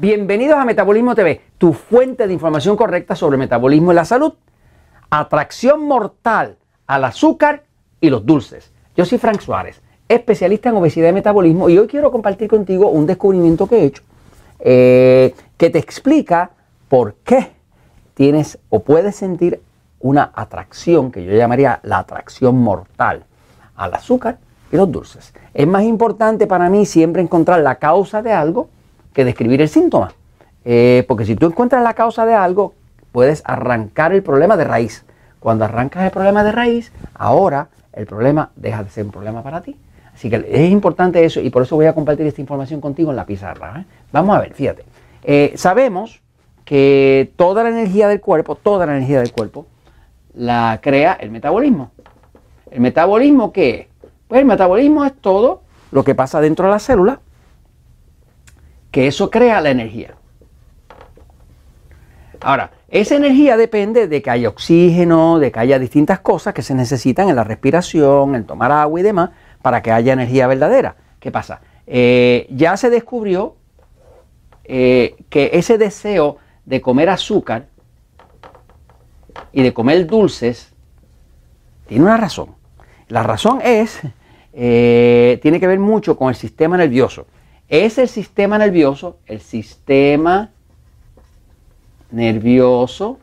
Bienvenidos a Metabolismo TV, tu fuente de información correcta sobre metabolismo y la salud. Atracción mortal al azúcar y los dulces. Yo soy Frank Suárez, especialista en obesidad y metabolismo, y hoy quiero compartir contigo un descubrimiento que he hecho eh, que te explica por qué tienes o puedes sentir una atracción que yo llamaría la atracción mortal al azúcar y los dulces. Es más importante para mí siempre encontrar la causa de algo que describir el síntoma. Eh, porque si tú encuentras la causa de algo, puedes arrancar el problema de raíz. Cuando arrancas el problema de raíz, ahora el problema deja de ser un problema para ti. Así que es importante eso y por eso voy a compartir esta información contigo en la pizarra. ¿eh? Vamos a ver, fíjate. Eh, sabemos que toda la energía del cuerpo, toda la energía del cuerpo, la crea el metabolismo. ¿El metabolismo qué es? Pues el metabolismo es todo lo que pasa dentro de la célula, que eso crea la energía. Ahora, esa energía depende de que haya oxígeno, de que haya distintas cosas que se necesitan en la respiración, en tomar agua y demás, para que haya energía verdadera. ¿Qué pasa? Eh, ya se descubrió eh, que ese deseo de comer azúcar y de comer dulces tiene una razón. La razón es, eh, tiene que ver mucho con el sistema nervioso. Es el sistema nervioso, el sistema nervioso,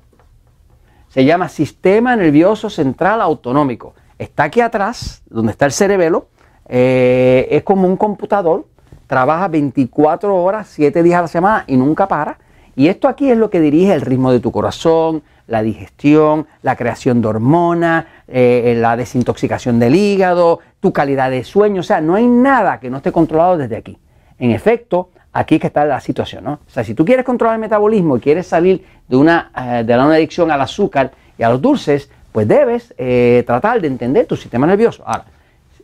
se llama sistema nervioso central autonómico. Está aquí atrás, donde está el cerebelo, eh, es como un computador, trabaja 24 horas, 7 días a la semana y nunca para. Y esto aquí es lo que dirige el ritmo de tu corazón, la digestión, la creación de hormonas, eh, la desintoxicación del hígado, tu calidad de sueño. O sea, no hay nada que no esté controlado desde aquí. En efecto, aquí que está la situación, ¿no? O sea, si tú quieres controlar el metabolismo y quieres salir de una, eh, de una adicción al azúcar y a los dulces, pues debes eh, tratar de entender tu sistema nervioso. Ahora,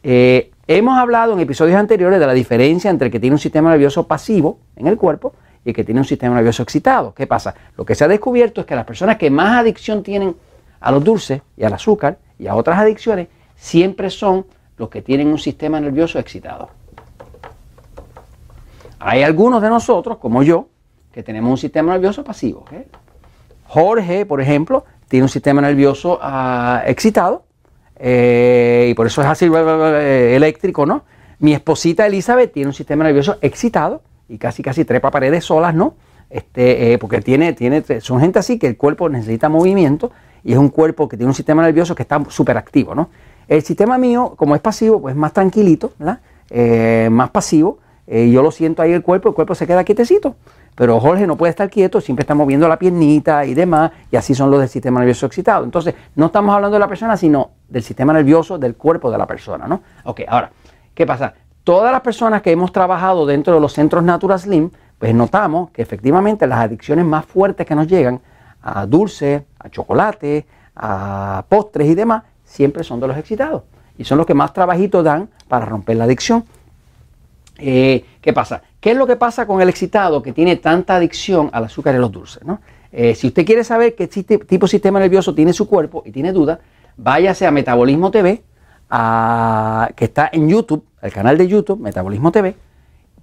hemos hablado en episodios anteriores de la diferencia entre el que tiene un sistema nervioso pasivo en el cuerpo y que tiene un sistema nervioso excitado. ¿Qué pasa? Lo que se ha descubierto es que las personas que más adicción tienen a los dulces y al azúcar y a otras adicciones siempre son los que tienen un sistema nervioso excitado. Hay algunos de nosotros, como yo, que tenemos un sistema nervioso pasivo. Jorge, por ejemplo, tiene un sistema nervioso ah, excitado eh, y por eso es así eléctrico, ¿no? Mi esposita Elizabeth tiene un sistema nervioso excitado y casi casi trepa paredes solas, ¿no? Este, eh, porque tiene, tiene, son gente así que el cuerpo necesita movimiento y es un cuerpo que tiene un sistema nervioso que está súper activo, ¿no? El sistema mío, como es pasivo, pues es más tranquilito, ¿verdad? Eh, más pasivo. Eh, yo lo siento ahí el cuerpo, el cuerpo se queda quietecito. Pero Jorge no puede estar quieto, siempre está moviendo la piernita y demás, y así son los del sistema nervioso excitado. Entonces, no estamos hablando de la persona, sino del sistema nervioso del cuerpo de la persona, ¿no? Ok, ahora, ¿qué pasa? todas las personas que hemos trabajado dentro de los centros Natura Slim, pues notamos que efectivamente las adicciones más fuertes que nos llegan a dulce, a chocolate, a postres y demás, siempre son de los excitados. Y son los que más trabajitos dan para romper la adicción. Eh, ¿Qué pasa? ¿Qué es lo que pasa con el excitado que tiene tanta adicción al azúcar y los dulces? Eh, si usted quiere saber qué tipo de sistema nervioso tiene su cuerpo y tiene duda, váyase a Metabolismo TV, que está en YouTube, el canal de YouTube, Metabolismo TV,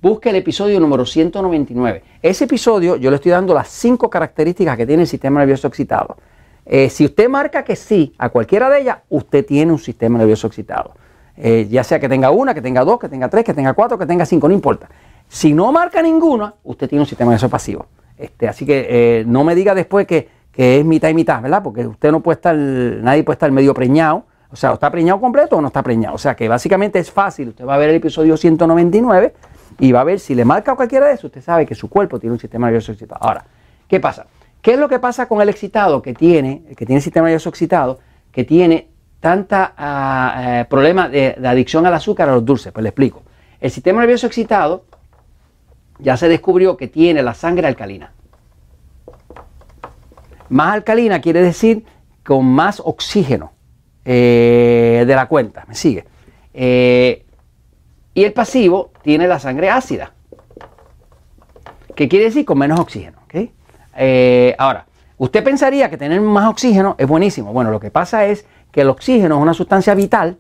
busque el episodio número 199. Ese episodio yo le estoy dando las cinco características que tiene el sistema nervioso excitado. Eh, si usted marca que sí a cualquiera de ellas, usted tiene un sistema nervioso excitado. Eh, ya sea que tenga una, que tenga dos, que tenga tres, que tenga cuatro, que tenga cinco, no importa. Si no marca ninguna, usted tiene un sistema nervioso pasivo. Este, así que eh, no me diga después que, que, es mitad y mitad, ¿verdad? Porque usted no puede estar, nadie puede estar medio preñado o sea, está preñado completo o no está preñado. O sea, que básicamente es fácil. Usted va a ver el episodio 199 y va a ver si le marca cualquiera de eso, usted sabe que su cuerpo tiene un sistema nervioso excitado. Ahora, ¿qué pasa? ¿Qué es lo que pasa con el excitado que tiene, el que tiene sistema nervioso excitado, que tiene tanta uh, eh, problema de, adicción al azúcar, a los dulces? Pues le explico. El sistema nervioso excitado ya se descubrió que tiene la sangre alcalina. Más alcalina quiere decir con más oxígeno. Eh, de la cuenta. ¿Me sigue? Eh, y el pasivo tiene la sangre ácida. ¿Qué quiere decir? Con menos oxígeno. Eh, ahora, usted pensaría que tener más oxígeno es buenísimo. Bueno, lo que pasa es que el oxígeno es una sustancia vital,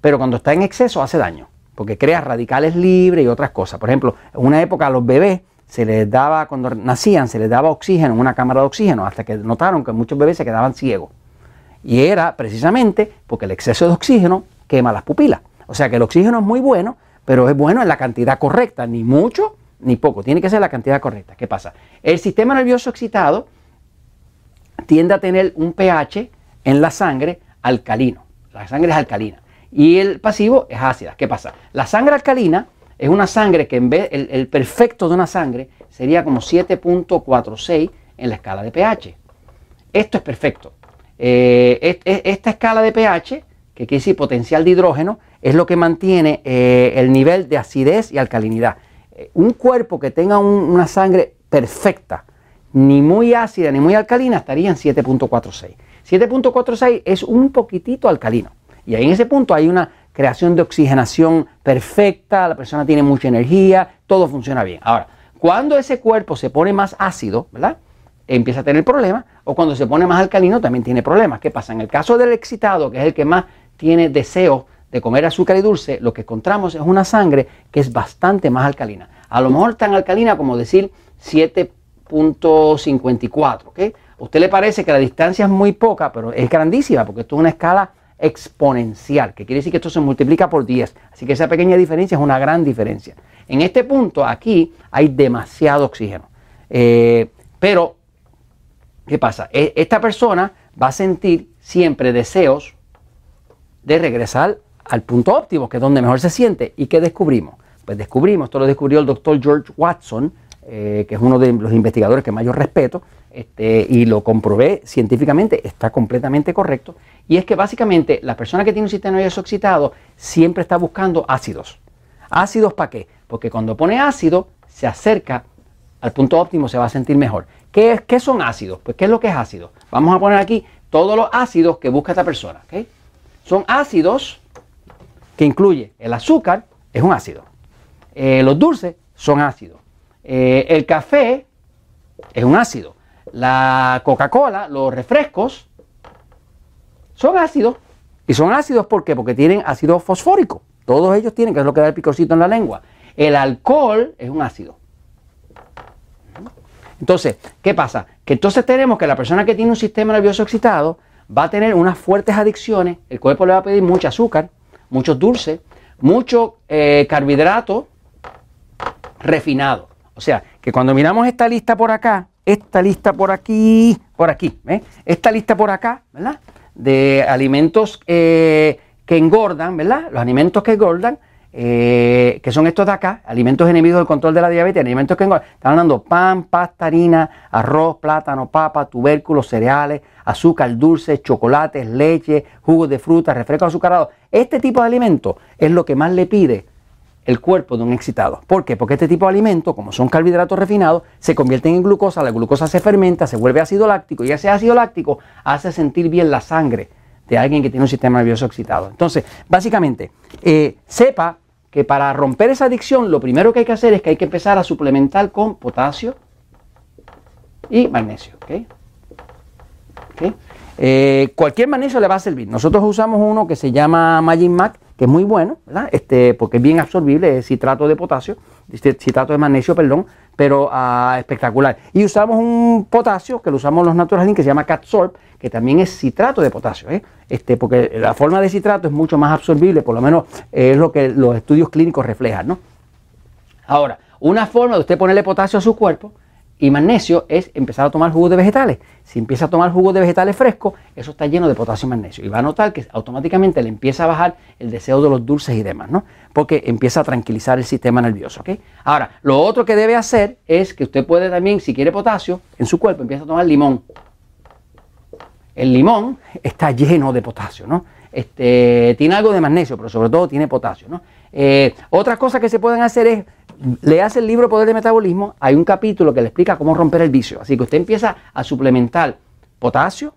pero cuando está en exceso hace daño, porque crea radicales libres y otras cosas. Por ejemplo, en una época los bebés se les daba, cuando nacían, se les daba oxígeno en una cámara de oxígeno, hasta que notaron que muchos bebés se quedaban ciegos. Y era precisamente porque el exceso de oxígeno quema las pupilas. O sea que el oxígeno es muy bueno, pero es bueno en la cantidad correcta, ni mucho ni poco, tiene que ser la cantidad correcta. ¿Qué pasa? El sistema nervioso excitado tiende a tener un pH en la sangre alcalino. La sangre es alcalina. Y el pasivo es ácida. ¿Qué pasa? La sangre alcalina es una sangre que en vez, el, perfecto de una sangre sería como 7.46 en la escala de pH. Esto es perfecto. Eh, esta escala de pH, que quiere decir potencial de hidrógeno, es lo que mantiene eh, el nivel de acidez y alcalinidad. Eh, un cuerpo que tenga una sangre perfecta, ni muy ácida ni muy alcalina, estaría en 7.46. 7.46 es un poquitito alcalino. Y ahí en ese punto hay una creación de oxigenación perfecta, la persona tiene mucha energía, todo funciona bien. Ahora, cuando ese cuerpo se pone más ácido, ¿verdad? Empieza a tener problemas, o cuando se pone más alcalino también tiene problemas. ¿Qué pasa? En el caso del excitado, que es el que más tiene deseo de comer azúcar y dulce, lo que encontramos es una sangre que es bastante más alcalina. A lo mejor tan alcalina como decir 7.54, ¿ok? A usted le parece que la distancia es muy poca, pero es grandísima, porque esto es una escala exponencial, que quiere decir que esto se multiplica por 10. Así que esa pequeña diferencia es una gran diferencia. En este punto, aquí hay demasiado oxígeno. Eh, pero, ¿qué pasa? E, esta persona va a sentir siempre deseos de regresar al punto óptimo, que es donde mejor se siente. ¿Y qué descubrimos? Pues descubrimos, esto lo descubrió el doctor George Watson, eh, que es uno de los investigadores que más yo respeto, este, y lo comprobé científicamente, está completamente correcto, y es que básicamente la persona que tiene un sistema nervioso excitado siempre está buscando ácidos. ¿Ácidos para qué? Porque cuando pone ácido se acerca al punto óptimo, se va a sentir mejor. ¿Qué, qué son ácidos? Pues ¿qué es lo que es ácido? Vamos a poner aquí todos los ácidos que busca esta persona. Son ácidos que incluye el azúcar, es un ácido. Eh, los dulces son ácidos. Eh, el café es un ácido. La Coca-Cola, los refrescos, son ácidos. Y son ácidos ¿por qué? Porque tienen ácido fosfórico. Todos ellos tienen, que es lo que da el picorcito en la lengua. El alcohol es un ácido. Entonces, ¿qué pasa? Que entonces tenemos que la persona que tiene un sistema nervioso excitado va a tener unas fuertes adicciones, el cuerpo le va a pedir mucho azúcar, mucho dulce, mucho eh, carbohidrato refinado. O sea, que cuando miramos esta lista por acá, esta lista por aquí, por aquí, esta lista por acá, ¿verdad? De alimentos eh, que engordan, ¿verdad? Los alimentos que engordan, eh, que son estos de acá, alimentos enemigos del control de la diabetes, alimentos que engordan. Están hablando pan, pasta, harina, arroz, plátano, papa, tubérculos, cereales, azúcar, dulce, chocolates, leche, jugos de fruta, refrescos azucarados. Este tipo de alimentos es lo que más le pide el cuerpo de un excitado. ¿Por qué? Porque este tipo de alimentos, como son carbohidratos refinados, se convierten en glucosa, la glucosa se fermenta, se vuelve ácido láctico y ese ácido láctico hace sentir bien la sangre de alguien que tiene un sistema nervioso excitado. Entonces, básicamente, eh, sepa que para romper esa adicción lo primero que hay que hacer es que hay que empezar a suplementar con potasio y magnesio. Eh, cualquier magnesio le va a servir. Nosotros usamos uno que se llama Magic Mac, que es muy bueno, ¿verdad? Este, porque es bien absorbible, es citrato de potasio, citrato de magnesio, perdón, pero ah, espectacular. Y usamos un potasio, que lo usamos los Naturalin, que se llama Catsorb, que también es citrato de potasio, ¿eh? este, porque la forma de citrato es mucho más absorbible, por lo menos es lo que los estudios clínicos reflejan, ¿no? Ahora, una forma de usted ponerle potasio a su cuerpo y magnesio es empezar a tomar jugos de vegetales. Si empieza a tomar jugos de vegetales frescos, eso está lleno de potasio y magnesio. Y va a notar que automáticamente le empieza a bajar el deseo de los dulces y demás, ¿no? Porque empieza a tranquilizar el sistema nervioso, ¿ok? Ahora, lo otro que debe hacer es que usted puede también, si quiere potasio en su cuerpo, empieza a tomar limón. El limón está lleno de potasio, ¿no? Este, tiene algo de magnesio, pero sobre todo tiene potasio, ¿no? Eh, otras cosas que se pueden hacer es le hace el libro Poder de Metabolismo, hay un capítulo que le explica cómo romper el vicio. Así que usted empieza a suplementar potasio,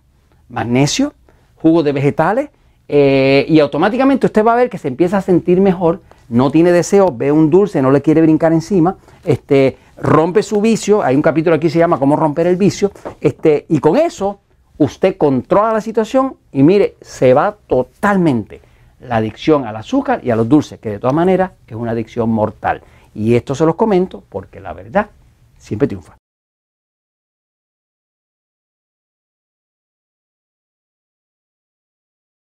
magnesio, jugos de vegetales eh, y automáticamente usted va a ver que se empieza a sentir mejor, no tiene deseo, ve un dulce, no le quiere brincar encima, este, rompe su vicio, hay un capítulo aquí que se llama cómo romper el vicio, este, y con eso usted controla la situación y mire, se va totalmente la adicción al azúcar y a los dulces, que de todas maneras es una adicción mortal. Y esto se los comento porque la verdad siempre triunfa.